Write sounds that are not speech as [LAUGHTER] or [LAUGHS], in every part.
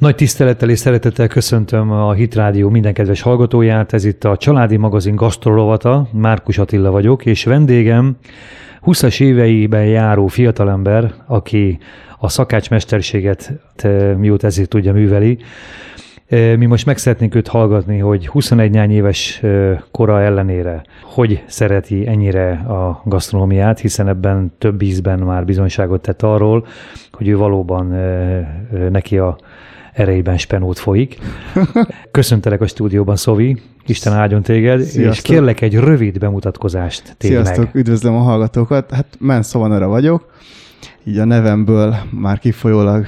Nagy tisztelettel és szeretettel köszöntöm a Hit Rádió minden kedves hallgatóját. Ez itt a Családi Magazin gasztrolovata. Márkus Attila vagyok, és vendégem 20-as éveiben járó fiatalember, aki a szakácsmesterséget mióta ezért tudja műveli. Mi most meg szeretnénk őt hallgatni, hogy 21 nány éves kora ellenére hogy szereti ennyire a gasztronómiát, hiszen ebben több ízben már bizonyságot tett arról, hogy ő valóban neki a erejében spenót folyik. [LAUGHS] Köszöntelek a stúdióban, Szovi, Isten áldjon téged, Sziasztok. és kérlek egy rövid bemutatkozást tényleg. Sziasztok, üdvözlöm a hallgatókat. Hát Men Szovanara vagyok, így a nevemből már kifolyólag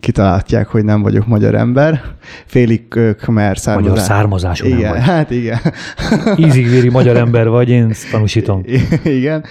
kitalálják, hogy nem vagyok magyar ember. Félig khmer származás. Magyar származású igen, nem vagy. hát igen. Ízigvéri magyar ember vagy, én tanúsítom. [LAUGHS] Igen.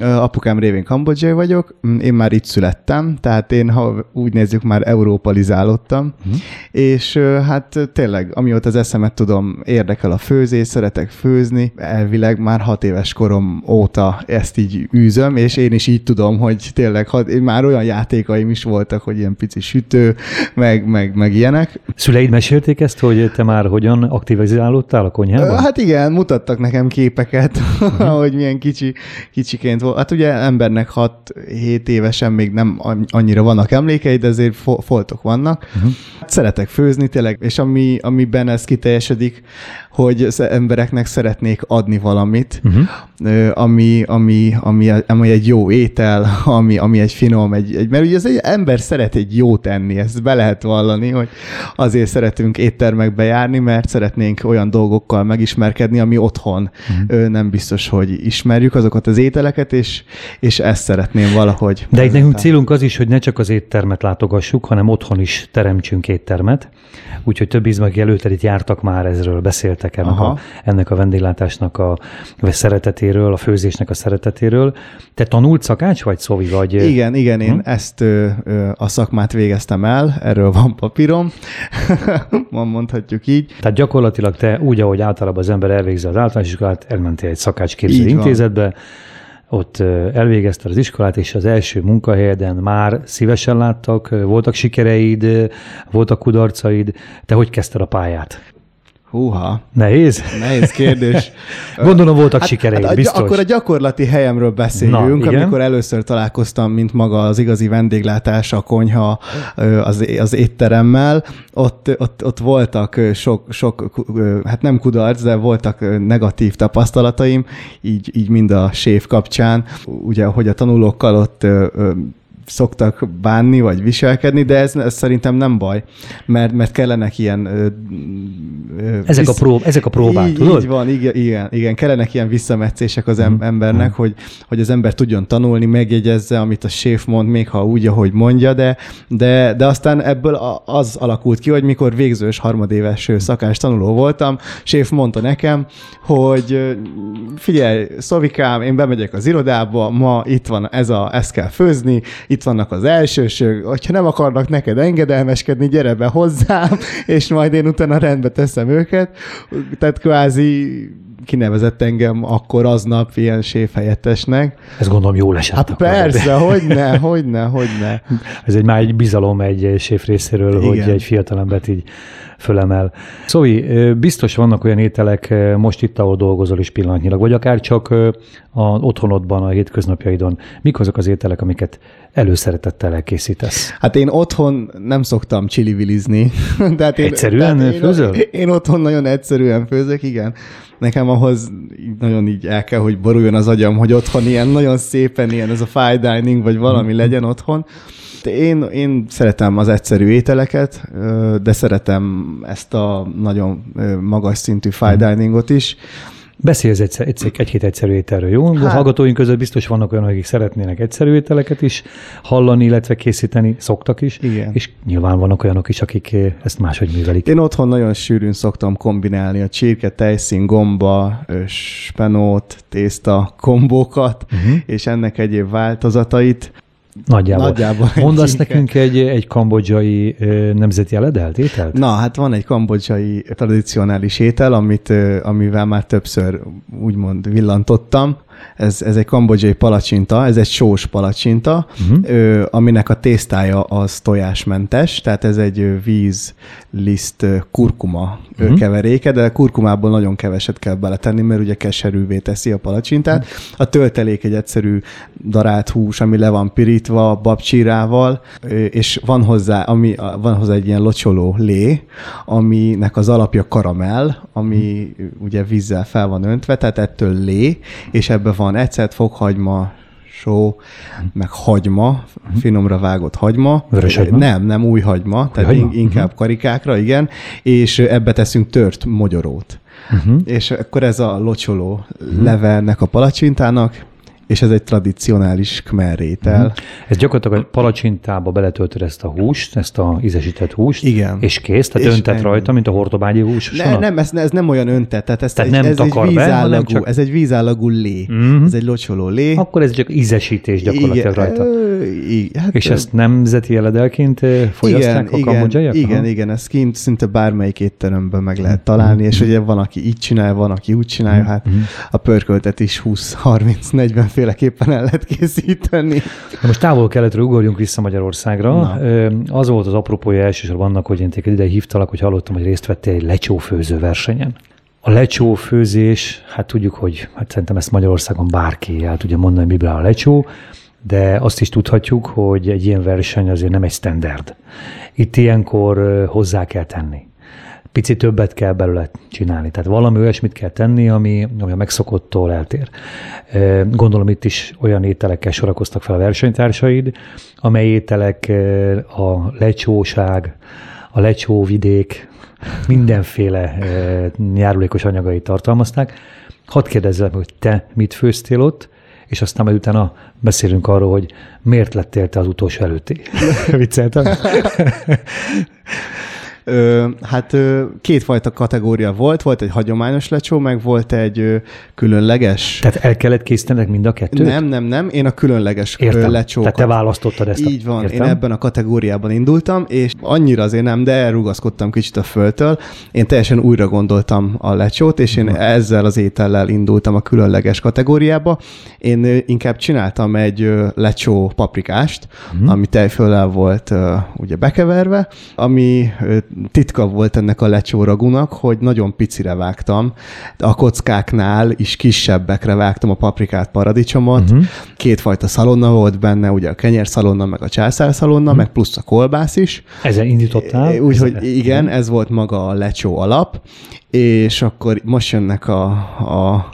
Apukám révén kambodzsai vagyok, én már itt születtem, tehát én, ha úgy nézzük, már európalizálódtam, uh-huh. és hát tényleg, amióta az eszemet tudom, érdekel a főzés, szeretek főzni, elvileg már hat éves korom óta ezt így űzöm, és én is így tudom, hogy tényleg hat, már olyan játékaim is voltak, hogy ilyen pici sütő, meg, meg, meg ilyenek. Szüleid mesélték ezt, hogy te már hogyan aktivizálódtál a konyhában? Hát igen, mutattak nekem képeket, uh-huh. [LAUGHS] hogy milyen kicsi, kicsiként volt. Hát ugye embernek 6-7 évesen még nem annyira vannak emlékei, de azért foltok vannak. Uh-huh. Szeretek főzni tényleg, és ami, amiben ez kiteljesedik, hogy az embereknek szeretnék adni valamit, uh-huh. ami, ami, ami, ami egy jó étel, [LAUGHS] ami, ami egy finom, egy, egy, mert ugye az egy ember szeret egy jót enni, ezt be lehet vallani, hogy azért szeretünk éttermekbe járni, mert szeretnénk olyan dolgokkal megismerkedni, ami otthon uh-huh. nem biztos, hogy ismerjük azokat az ételeket, és, és ezt szeretném valahogy. De egy nekünk célunk az is, hogy ne csak az éttermet látogassuk, hanem otthon is teremtsünk éttermet. Úgyhogy több előtted itt jártak már, ezről beszéltek ennek a, ennek a vendéglátásnak a, a szeretetéről, a főzésnek a szeretetéről. Te tanult szakács vagy, Szovi? Vagy... Igen, igen, én hm? ezt ö, ö, a szakmát végeztem el, erről van papírom, [LAUGHS] mondhatjuk így. Tehát gyakorlatilag te úgy, ahogy általában az ember elvégzi az általános iskolát, elmentél egy szakácsképző intézetbe, van ott elvégezte az iskolát, és az első munkahelyeden már szívesen láttak, voltak sikereid, voltak kudarcaid. Te hogy kezdted a pályát? Húha. Nehéz? Nehéz kérdés. [LAUGHS] Gondolom voltak hát, sikereid, hát biztos. Akkor a gyakorlati helyemről beszéljünk, Na, amikor először találkoztam, mint maga az igazi vendéglátás, a konyha, az, az étteremmel. Ott, ott, ott voltak sok, sok, hát nem kudarc, de voltak negatív tapasztalataim, így, így mind a séf kapcsán. Ugye, hogy a tanulókkal ott szoktak bánni, vagy viselkedni, de ez, ez szerintem nem baj, mert, mert kellenek ilyen... Ö, ö, ezek, vissz... a prób, ezek a próbák, így, tudod? Így van, igen, igen, igen, kellenek ilyen visszametszések az mm. embernek, mm. hogy, hogy az ember tudjon tanulni, megjegyezze, amit a séf mond, még ha úgy, ahogy mondja, de, de, de aztán ebből az alakult ki, hogy mikor végzős harmadéves szakás tanuló voltam, séf mondta nekem, hogy figyelj, Szovikám, én bemegyek az irodába, ma itt van ez a, ezt kell főzni, itt itt vannak az elsősök, hogyha nem akarnak neked engedelmeskedni, gyere be hozzám, [LAUGHS] és majd én utána rendbe teszem őket. Tehát kvázi kinevezett engem akkor aznap ilyen séfhelyettesnek. Ez gondolom jól esett. Hát persze, [LAUGHS] hogy ne, hogy ne, hogy ne. Ez egy már egy bizalom egy séf részéről, Igen. hogy egy fiatalembert így fölemel. Szóvi, biztos vannak olyan ételek most itt, ahol dolgozol is pillanatnyilag, vagy akár csak a otthonodban, a hétköznapjaidon. Mik azok az ételek, amiket előszeretettel elkészítesz? Hát én otthon nem szoktam csili de hát én, egyszerűen én, főzöl? Én, én otthon nagyon egyszerűen főzök, igen. Nekem ahhoz nagyon így el kell, hogy boruljon az agyam, hogy otthon ilyen nagyon szépen ilyen ez a fine dining, vagy valami mm. legyen otthon. Én, én szeretem az egyszerű ételeket, de szeretem ezt a nagyon magas szintű fine mhm. diningot is. Beszélj egyszer, egyszer, egy-két egyszerű ételről, jó? Hát. A hallgatóink között biztos vannak olyanok, akik szeretnének egyszerű ételeket is hallani, illetve készíteni, szoktak is. Igen. És nyilván vannak olyanok is, akik ezt máshogy művelik. Én otthon nagyon sűrűn szoktam kombinálni a csirke, tejszín, gomba, spenót, tészta kombókat, uh-huh. és ennek egyéb változatait. Nagyjából. Nagyjából Mondasz nekünk egy, egy kambodzsai nemzeti eledelt ételt? Na, hát van egy kambodzsai tradicionális étel, amit, amivel már többször úgymond villantottam. Ez, ez egy kambodzsai palacsinta, ez egy sós palacsinta, uh-huh. ö, aminek a tésztája az tojásmentes, tehát ez egy víz, liszt, kurkuma uh-huh. keveréke, de a kurkumából nagyon keveset kell beletenni, mert ugye keserűvé teszi a palacsintát. A töltelék egy egyszerű darált hús, ami le van pirítva babcsírával, és van hozzá, ami, van hozzá egy ilyen locsoló lé, aminek az alapja karamell, ami uh-huh. ugye vízzel fel van öntve, tehát ettől lé, és ebben van ecet, fokhagyma, só, meg hagyma, finomra vágott hagyma. Vörös hagyma? Nem, nem új hagyma, új tehát hagyma? inkább uh-huh. karikákra, igen, és ebbe teszünk tört mogyorót. Uh-huh. És akkor ez a locsoló uh-huh. leve ennek a palacsintának, és ez egy tradicionális kmer étel. Mm. Ez gyakorlatilag a palacsintába beletöltöd ezt a húst, ezt a ízesített húst, Igen. és kész, tehát és öntet ennyi. rajta, mint a hortobágyi hús. Ne, nem, ez, ez nem olyan öntet, tehát, ez, tehát egy, nem ez, egy vízállagú, be, csak... ez egy vízállagú lé, mm-hmm. ez egy locsoló lé. Akkor ez csak ízesítés gyakorlatilag igen, rajta. Hát, és ezt nemzeti jeledelként fogyasztják igen, a kambodzsaiak? Igen, igen, igen, ezt kint szinte bármelyik étteremben meg lehet találni, és ugye van, aki így csinál, van, aki úgy csinálja, hát mm-hmm. a pörköltet is 20-30-40 féleképpen el lehet készíteni. Na most távol-keletről ugorjunk vissza Magyarországra. Na. Az volt az apropója elsősorban annak, hogy én téged ide hívtalak, hogy hallottam, hogy részt vettél egy lecsófőző versenyen. A lecsófőzés, hát tudjuk, hogy hát szerintem ezt Magyarországon bárki el tudja mondani, miből a lecsó, de azt is tudhatjuk, hogy egy ilyen verseny azért nem egy standard. Itt ilyenkor hozzá kell tenni picit többet kell belőle csinálni. Tehát valami olyasmit kell tenni, ami, ami a megszokottól eltér. Gondolom itt is olyan ételekkel sorakoztak fel a versenytársaid, amely ételek a lecsóság, a lecsóvidék mindenféle járulékos anyagait tartalmazták. Hadd kérdezzem, hogy te mit főztél ott, és aztán majd utána beszélünk arról, hogy miért lettél te az utolsó előtti. [LAUGHS] Vicceltem? [LAUGHS] Ö, hát ö, kétfajta kategória volt, volt egy hagyományos lecsó, meg volt egy ö, különleges. Tehát el kellett készítenek mind a kettőt? Nem, nem, nem, én a különleges Értem. lecsókat. Tehát te választottad ezt. Így van, Értem. én ebben a kategóriában indultam, és annyira azért nem, de elrugaszkodtam kicsit a földtől. Én teljesen újra gondoltam a lecsót, és én ezzel az étellel indultam a különleges kategóriába. Én inkább csináltam egy lecsó paprikást, uh-huh. ami tejföllel volt ugye bekeverve, ami titka volt ennek a lecsóragunak, hogy nagyon picire vágtam. A kockáknál is kisebbekre vágtam a paprikát, paradicsomot. Uh-huh. Kétfajta szalonna volt benne, ugye a kenyér szalonna, meg a császár szalonna, uh-huh. meg plusz a kolbász is. Ezen indítottál? Úgyhogy igen, uh-huh. ez volt maga a lecsó alap, és akkor most jönnek a, a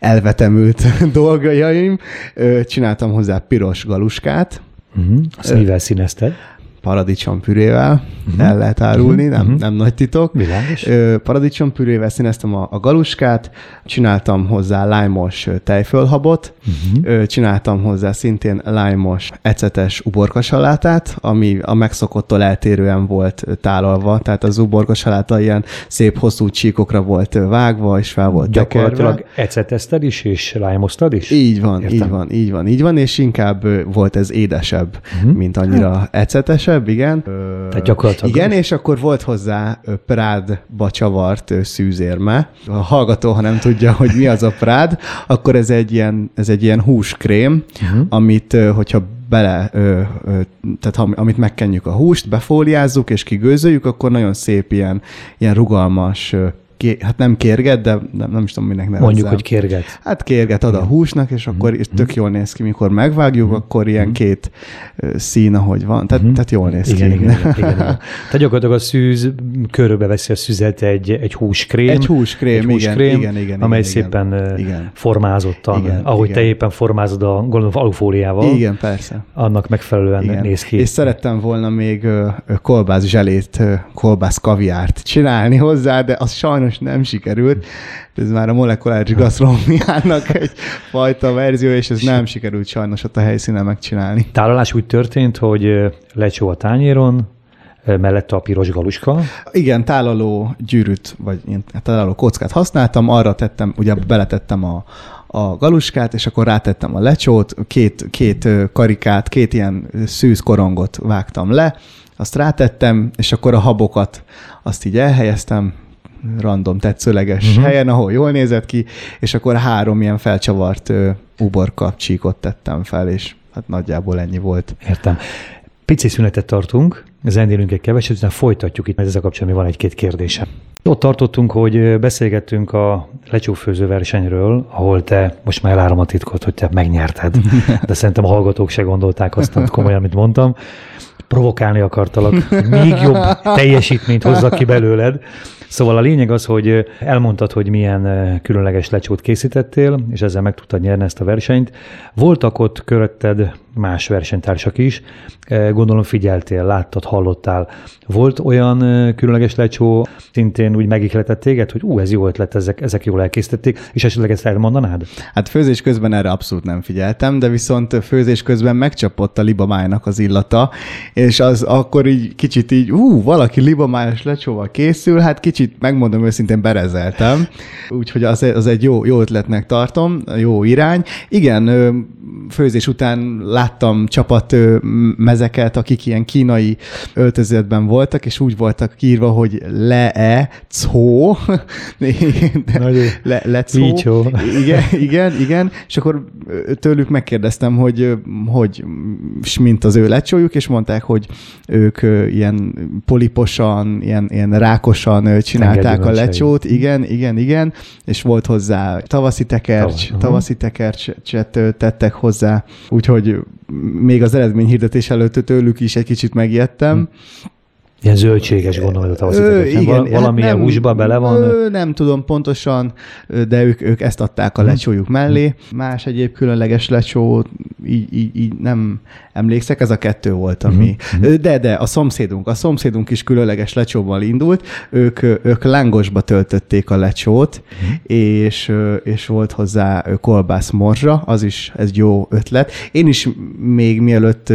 elvetemült [LAUGHS] dolgaim. Csináltam hozzá piros galuskát. Uh-huh. Azt mivel színezted? Paradicsompürével, uh-huh. el lehet árulni, uh-huh. nem, uh-huh. nem nagy titok. Világos. Paradicsompürével színeztem a, a galuskát, csináltam hozzá lájmos tejfölhabot, uh-huh. csináltam hozzá szintén lájmos ecetes uborkasalátát, ami a megszokottól eltérően volt tálalva, tehát az uborkasaláta ilyen szép hosszú csíkokra volt vágva, és fel volt Gyakorlatilag tekerve. ecetezted is, és lájmoztad is? Így van, Értem. így van, így van, így van, és inkább volt ez édesebb, uh-huh. mint annyira hát. ecetesebb, kevesebb, igen. Tehát gyakorlatilag. Igen, és akkor volt hozzá Prádba csavart szűzérme. A hallgató, ha nem tudja, hogy mi az a Prád, akkor ez egy ilyen, ez egy ilyen húskrém, uh-huh. amit, hogyha bele, ö, ö, tehát ha, amit megkenjük a húst, befóliázzuk és kigőzöljük, akkor nagyon szép ilyen, ilyen rugalmas ké, hát nem kérget, de nem, nem is tudom, minek nevezzem. Mondjuk, hogy kérget. Hát kérget ad a húsnak, és akkor mm-hmm. tök jól néz ki, mikor megvágjuk, mm-hmm. akkor ilyen mhm. két szín, ahogy van. Tehát, mm-hmm. tehát jól néz igen, ki. Igen, igen, igen, igen. [LAUGHS] Tehát gyakorlatilag a szűz körbe veszi a szüzet egy, egy húskrém. Egy húskrém, egy húskrém igen, igen, igen, amely igen, szépen igen. formázottan, igen, ahogy igen. te éppen formázod a gondolom alufóliával. Igen, persze. Annak megfelelően igen. néz ki. És szerettem volna még kolbász zselét, kolbász kaviárt csinálni hozzá, de az sajnos sajnos nem sikerült. Ez már a molekuláris gasztronómiának egy fajta verzió, és ez nem sikerült sajnos ott a helyszínen megcsinálni. Tálalás úgy történt, hogy lecsó a tányéron, mellette a piros galuska. Igen, tálaló gyűrűt, vagy ilyen tálaló kockát használtam, arra tettem, ugye beletettem a, a galuskát, és akkor rátettem a lecsót, két, két karikát, két ilyen szűz korongot vágtam le, azt rátettem, és akkor a habokat azt így elhelyeztem, random, tetszőleges uh-huh. helyen, ahol jól nézett ki, és akkor három ilyen felcsavart ö, uborka csíkot tettem fel, és hát nagyjából ennyi volt. Értem. Pici szünetet tartunk, zenélünk egy keveset, utána folytatjuk itt, mert ezzel kapcsolatban van egy-két kérdése. Ott tartottunk, hogy beszélgettünk a lecsófőző versenyről, ahol te, most már elárom a titkot, hogy te megnyerted, [LAUGHS] de szerintem a hallgatók se gondolták azt komolyan, amit mondtam. Provokálni akartalak, még jobb teljesítményt hozzak ki belőled. Szóval a lényeg az, hogy elmondtad, hogy milyen különleges lecsót készítettél, és ezzel meg tudtad nyerni ezt a versenyt. Voltak ott körötted más versenytársak is, gondolom figyeltél, láttad, hallottál. Volt olyan különleges lecsó, szintén úgy megihletett téged, hogy ú, ez jó ötlet, ezek, ezek jól elkészítették, és esetleg ezt elmondanád? Hát főzés közben erre abszolút nem figyeltem, de viszont főzés közben megcsapott a libamájnak az illata, és az akkor így kicsit így, ú, valaki libamájas lecsóval készül, hát kicsit megmondom őszintén berezeltem, úgyhogy az, az egy jó, jó ötletnek tartom, jó irány. Igen, főzés után láttam csapat mezeket, akik ilyen kínai öltözetben voltak, és úgy voltak kiírva, hogy le-e, có, [LAUGHS] le, le có. Igen, igen, igen, és akkor tőlük megkérdeztem, hogy hogy mint az ő lecsójuk, és mondták, hogy ők ilyen poliposan, ilyen, ilyen rákosan csinálták a lecsót, igen, igen, igen, és volt hozzá tavaszi tekercs, tavaszi tekercset tettek hozzá, úgyhogy még az eredmény hirdetés előtt tőlük is egy kicsit megijedtem. Hm. Ilyen zöldséges gondolom, hogy a igen, Valamilyen hát húsba bele van? Ö, nem tudom pontosan, de ők, ők ezt adták a hm. lecsójuk mellé. Más egyéb különleges lecsó, így, így, így nem emlékszek, ez a kettő volt, ami... Uh-huh. De, de, a szomszédunk, a szomszédunk is különleges lecsóval indult, ők, ők lángosba töltötték a lecsót, és, és volt hozzá kolbász morzsa, az is ez jó ötlet. Én is még mielőtt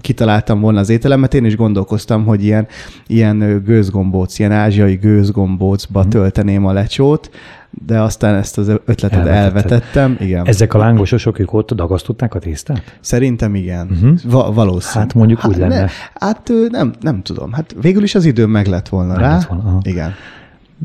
kitaláltam volna az ételemet, én is gondolkoztam, hogy ilyen, ilyen gőzgombóc, ilyen ázsiai gőzgombócba uh-huh. tölteném a lecsót, de aztán ezt az ötletet elvetettem. Igen. Ezek a lángososok, ők ott dagasztották a tésztát? Szerintem igen. Uh-huh. Va- valószínű. Hát mondjuk hát, úgy lenne. Ne, hát nem, nem tudom. Hát végül is az időm meg lett volna meg rá. Lett volna, igen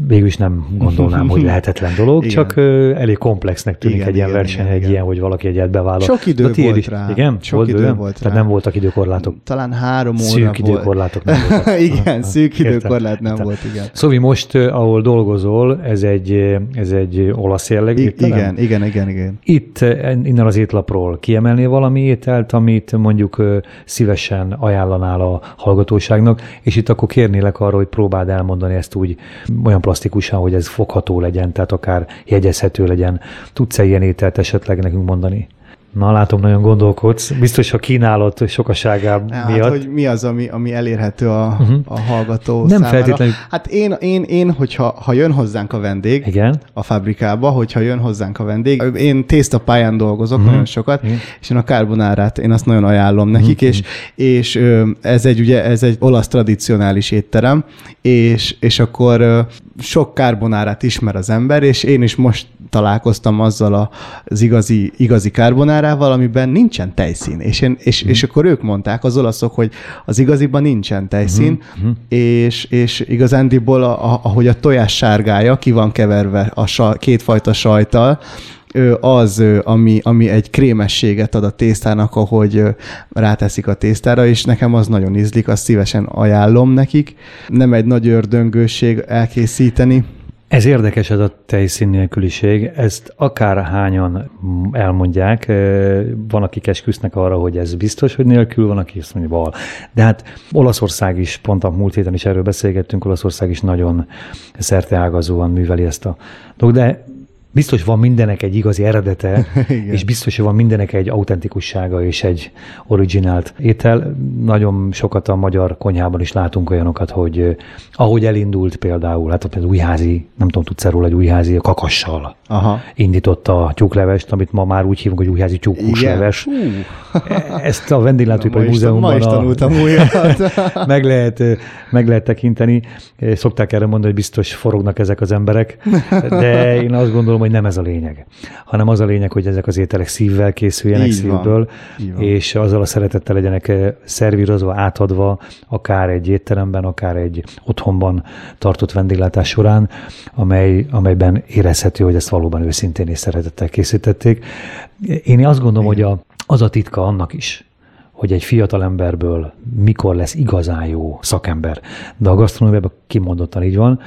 végül is nem gondolnám, hogy [LAUGHS] lehetetlen dolog, igen. csak elég komplexnek tűnik igen, egy ilyen igen, verseny, igen, egy ilyen, hogy valaki egyet bevállal. Sok idő volt is, rá. Igen? Sok volt idő bőven? volt Tehát rá. nem voltak időkorlátok? Talán három óra Szűk időkorlátok nem voltak. [LAUGHS] igen, szűk időkorlát nem volt, igen. Szóval most, ahol dolgozol, ez egy, ez egy olasz jellegű I- Igen, igen, igen, igen. Itt, innen az étlapról kiemelné valami ételt, amit mondjuk szívesen ajánlanál a hallgatóságnak, és itt akkor kérnélek arra, hogy próbáld elmondani ezt úgy olyan plastikusan, hogy ez fogható legyen, tehát akár jegyezhető legyen. Tudsz-e ilyen ételt esetleg nekünk mondani? Na, látom, nagyon gondolkodsz. Biztos a kínálat sokaságában hát, miatt. hogy mi az, ami, ami elérhető a, uh-huh. a hallgató Nem számára. feltétlenül. Hát én, én, én hogyha ha jön hozzánk a vendég Igen. a fabrikába, hogyha jön hozzánk a vendég, én tésztapályán dolgozok uh-huh. nagyon sokat, Igen. és én a carbonárát, én azt nagyon ajánlom nekik, uh-huh. és, és ez egy ugye, ez egy olasz tradicionális étterem, és, és akkor sok karbonárát ismer az ember, és én is most találkoztam azzal az igazi, igazi karbonárával, amiben nincsen tejszín. És, én, és, mm. és akkor ők mondták, az olaszok, hogy az igaziban nincsen tejszín, mm-hmm. és, és igazándiból, a, ahogy a tojás sárgája ki van keverve a sa, kétfajta sajtal, az, ami, ami egy krémességet ad a tésztának, ahogy ráteszik a tésztára, és nekem az nagyon ízlik, azt szívesen ajánlom nekik. Nem egy nagy ördöngőség elkészíteni. Ez érdekes ez a tejszín nélküliség, ezt akár hányan elmondják, van, akik esküsznek arra, hogy ez biztos, hogy nélkül, van, aki azt mondja, val. De hát Olaszország is, pont a múlt héten is erről beszélgettünk, Olaszország is nagyon szerteágazóan műveli ezt a dolgot, de biztos van mindenek egy igazi eredete, [LAUGHS] és biztos, hogy van mindenek egy autentikussága és egy originált étel. Nagyon sokat a magyar konyhában is látunk olyanokat, hogy ahogy elindult például, hát az újházi, nem tudom, tudsz róla egy újházi, kakassal Aha. indította a tyúklevest, amit ma már úgy hívunk, hogy újházi tyúkhúsleves. [LAUGHS] Ezt a vendéglátóipari múzeumban ma is tanultam a... [LAUGHS] meg, lehet, meg lehet tekinteni. Szokták erre mondani, hogy biztos forognak ezek az emberek, de én azt gondolom, hogy nem ez a lényeg, hanem az a lényeg, hogy ezek az ételek szívvel készüljenek, Így szívből, van. és azzal a szeretettel legyenek eh, szervírozva, átadva, akár egy étteremben, akár egy otthonban tartott vendéglátás során, amely, amelyben érezhető, hogy ezt valóban őszintén és szeretettel készítették. Én azt gondolom, hogy a, az a titka annak is, hogy egy fiatal emberből mikor lesz igazán jó szakember. De a gasztronómiában kimondottan így van,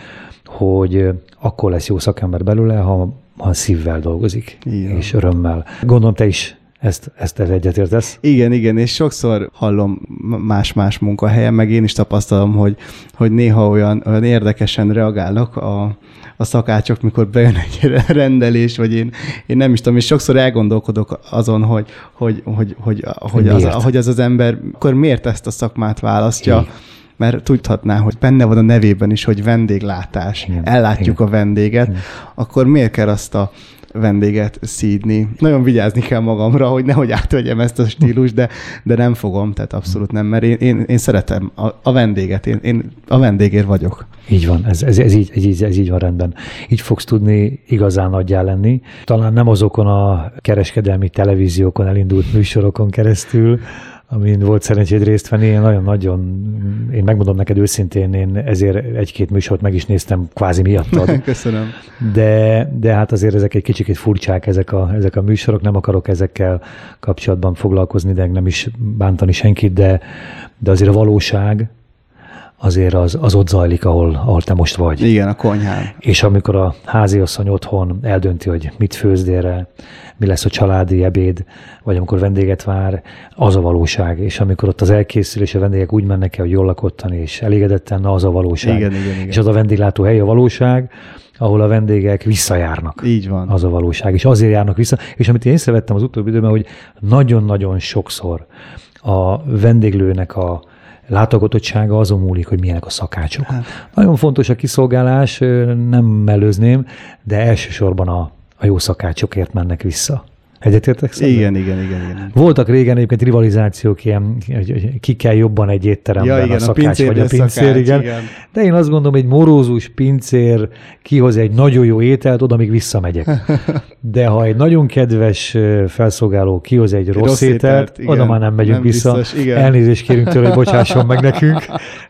hogy eh, akkor lesz jó szakember belőle, ha, ha szívvel dolgozik, Igen. és örömmel. Gondolom te is ezt, ezt egyetértesz. Igen, igen, és sokszor hallom más-más munkahelyen, meg én is tapasztalom, hogy, hogy néha olyan, olyan érdekesen reagálnak a, a szakácsok, mikor bejön egy [LAUGHS] rendelés, vagy én, én nem is tudom, és sokszor elgondolkodok azon, hogy, hogy, hogy, hogy, hogy, az, Miért? hogy az az ember, akkor miért ezt a szakmát választja, Igen. Mert tudhatná, hogy benne van a nevében is, hogy vendéglátás, Igen, ellátjuk igen. a vendéget, akkor miért kell azt a vendéget szídni. Nagyon vigyázni kell magamra, hogy nehogy átvegyem ezt a stílus, de, de nem fogom, tehát abszolút nem, mert én, én, én szeretem a, a vendéget, én, én a vendégért vagyok. Így van, ez, ez, ez, így, ez, így, ez így van rendben. Így fogsz tudni igazán nagyjá lenni. Talán nem azokon a kereskedelmi televíziókon elindult műsorokon keresztül, amin volt szerencséd részt venni, én nagyon-nagyon, én megmondom neked őszintén, én ezért egy-két műsort meg is néztem kvázi miattad. [LAUGHS] Köszönöm. De, de hát azért ezek egy kicsit furcsák, ezek a, ezek a műsorok, nem akarok ezekkel kapcsolatban foglalkozni, de nem is bántani senkit, de, de azért a valóság azért az, az ott zajlik, ahol, ahol te most vagy. Igen, a konyhán. És amikor a háziasszony otthon eldönti, hogy mit főz délre, mi lesz a családi ebéd, vagy amikor vendéget vár, az a valóság. És amikor ott az elkészülés, a vendégek úgy mennek el, hogy jól lakottan és elégedetten, na az a valóság. Igen, igen, igen. És az a vendéglátó hely a valóság, ahol a vendégek visszajárnak. Így van. Az a valóság. És azért járnak vissza. És amit én észrevettem az utóbbi időben, hogy nagyon-nagyon sokszor a vendéglőnek a látogatottsága azon múlik, hogy milyenek a szakácsok. Hát. Nagyon fontos a kiszolgálás, nem mellőzném, de elsősorban a, a jó szakácsokért mennek vissza. Egyetértek szerintem? Igen, igen, igen, igen. Voltak régen egyébként rivalizációk ilyen, hogy ki kell jobban egy étteremben, Ja, igen, a szakács a vagy a pincér, szakács, igen. igen. De én azt gondolom, egy morózus pincér kihoz egy nagyon jó ételt, oda még visszamegyek. [LAUGHS] De ha egy nagyon kedves felszolgáló kihoz egy rossz, Rossz ételt, ételt, oda igen. már nem megyünk Nem vissza. biztos, igen. Elnézést kérünk tőle, hogy bocsásson meg nekünk,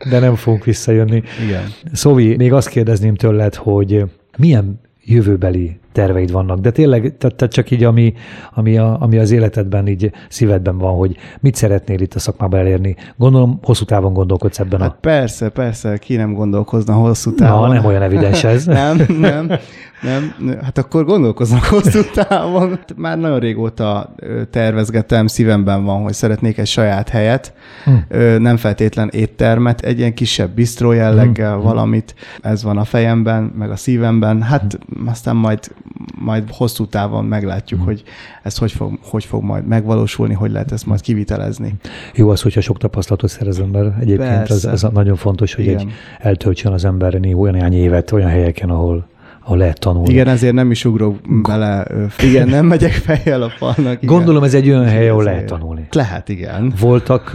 de nem fogunk visszajönni. Igen. Szóvi, még azt kérdezném tőled, hogy milyen jövőbeli terveid vannak, de tényleg te, te csak így, ami, ami, a, ami az életedben, így szívedben van, hogy mit szeretnél itt a szakmában elérni. Gondolom, hosszú távon gondolkodsz ebben Hát a... persze, persze, ki nem gondolkozna hosszú távon. Na, nem olyan evidens ez. [LAUGHS] nem, nem, nem. Hát akkor gondolkoznak hosszú távon. Már nagyon régóta tervezgetem, szívemben van, hogy szeretnék egy saját helyet, Hm. Ö, nem feltétlen éttermet, egy ilyen kisebb bistró jelleggel Hm. valamit, ez van a fejemben, meg a szívemben. Hát aztán majd, majd hosszú távon meglátjuk, hogy ez hogy fog, hogy fog majd megvalósulni, hogy lehet ezt majd kivitelezni. Jó az, hogyha sok tapasztalatot szerez az ember. Egyébként ez, ez nagyon fontos, hogy Igen. egy eltöltsön az ember néhány évet olyan helyeken, ahol, ahol lehet tanulni. Igen, ezért nem is ugrok bele. Igen, nem megyek fejjel a falnak. Igen. Gondolom ez egy olyan hely, ahol lehet tanulni. Lehet, igen. Voltak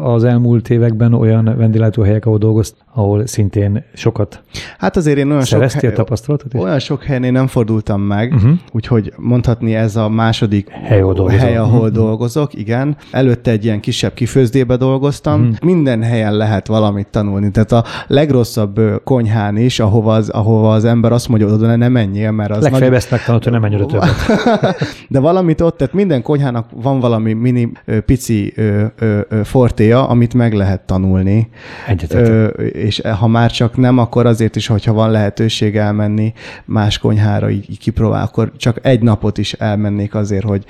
az elmúlt években olyan vendéglátóhelyek, ahol dolgozt, ahol szintén sokat Hát azért én olyan sok, hely, tapasztalatot is? olyan sok helyen én nem fordultam meg, uh-huh. úgyhogy mondhatni ez a második Hely, ahol dolgozol. hely, ahol Mhm. dolgozok, igen. Előtte egy ilyen kisebb kifőzdébe dolgoztam. Uh-huh. Minden helyen lehet valamit tanulni. Tehát a legrosszabb konyhán is, ahova az, ahova az ember azt mondja, oda ne menjél, mert az Legfeljebb nagy... ezt megtanult, hogy nem menj oda többet. [LAUGHS] De valamit ott, tehát minden konyhának van valami mini, pici ö, ö, ö, fortéja, amit meg lehet tanulni. Ö, és ha már csak nem, akkor azért is, hogyha van lehetőség elmenni más konyhára, így, így kipróbál, akkor csak egy napot is elmennék azért, hogy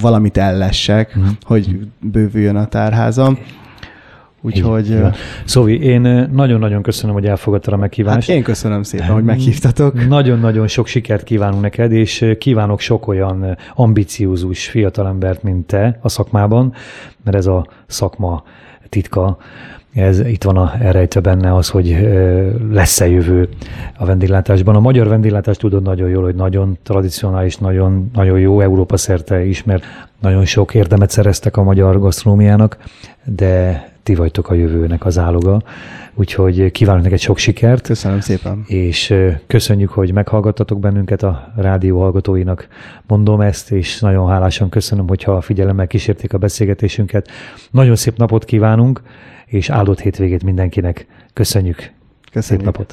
valamit ellessek, hogy bővüljön a tárházam. Úgyhogy Így. Szóvi, én nagyon-nagyon köszönöm, hogy elfogadtad a hát meghívást. én köszönöm szépen, hogy meghívtatok. Nagyon-nagyon sok sikert kívánunk neked, és kívánok sok olyan ambiciózus fiatalembert, mint te a szakmában, mert ez a szakma titka. Ez, itt van a, elrejtve benne az, hogy lesz-e jövő a vendéglátásban. A magyar vendéglátást tudod nagyon jól, hogy nagyon tradicionális, nagyon, nagyon jó Európa szerte ismert. Nagyon sok érdemet szereztek a magyar gasztronómiának, de ti vagytok a jövőnek az áloga. Úgyhogy kívánok neked sok sikert. Köszönöm szépen. És köszönjük, hogy meghallgattatok bennünket a rádió hallgatóinak. Mondom ezt, és nagyon hálásan köszönöm, hogyha figyelemmel kísérték a beszélgetésünket. Nagyon szép napot kívánunk, és áldott hétvégét mindenkinek. Köszönjük. Köszönjük. Szép napot.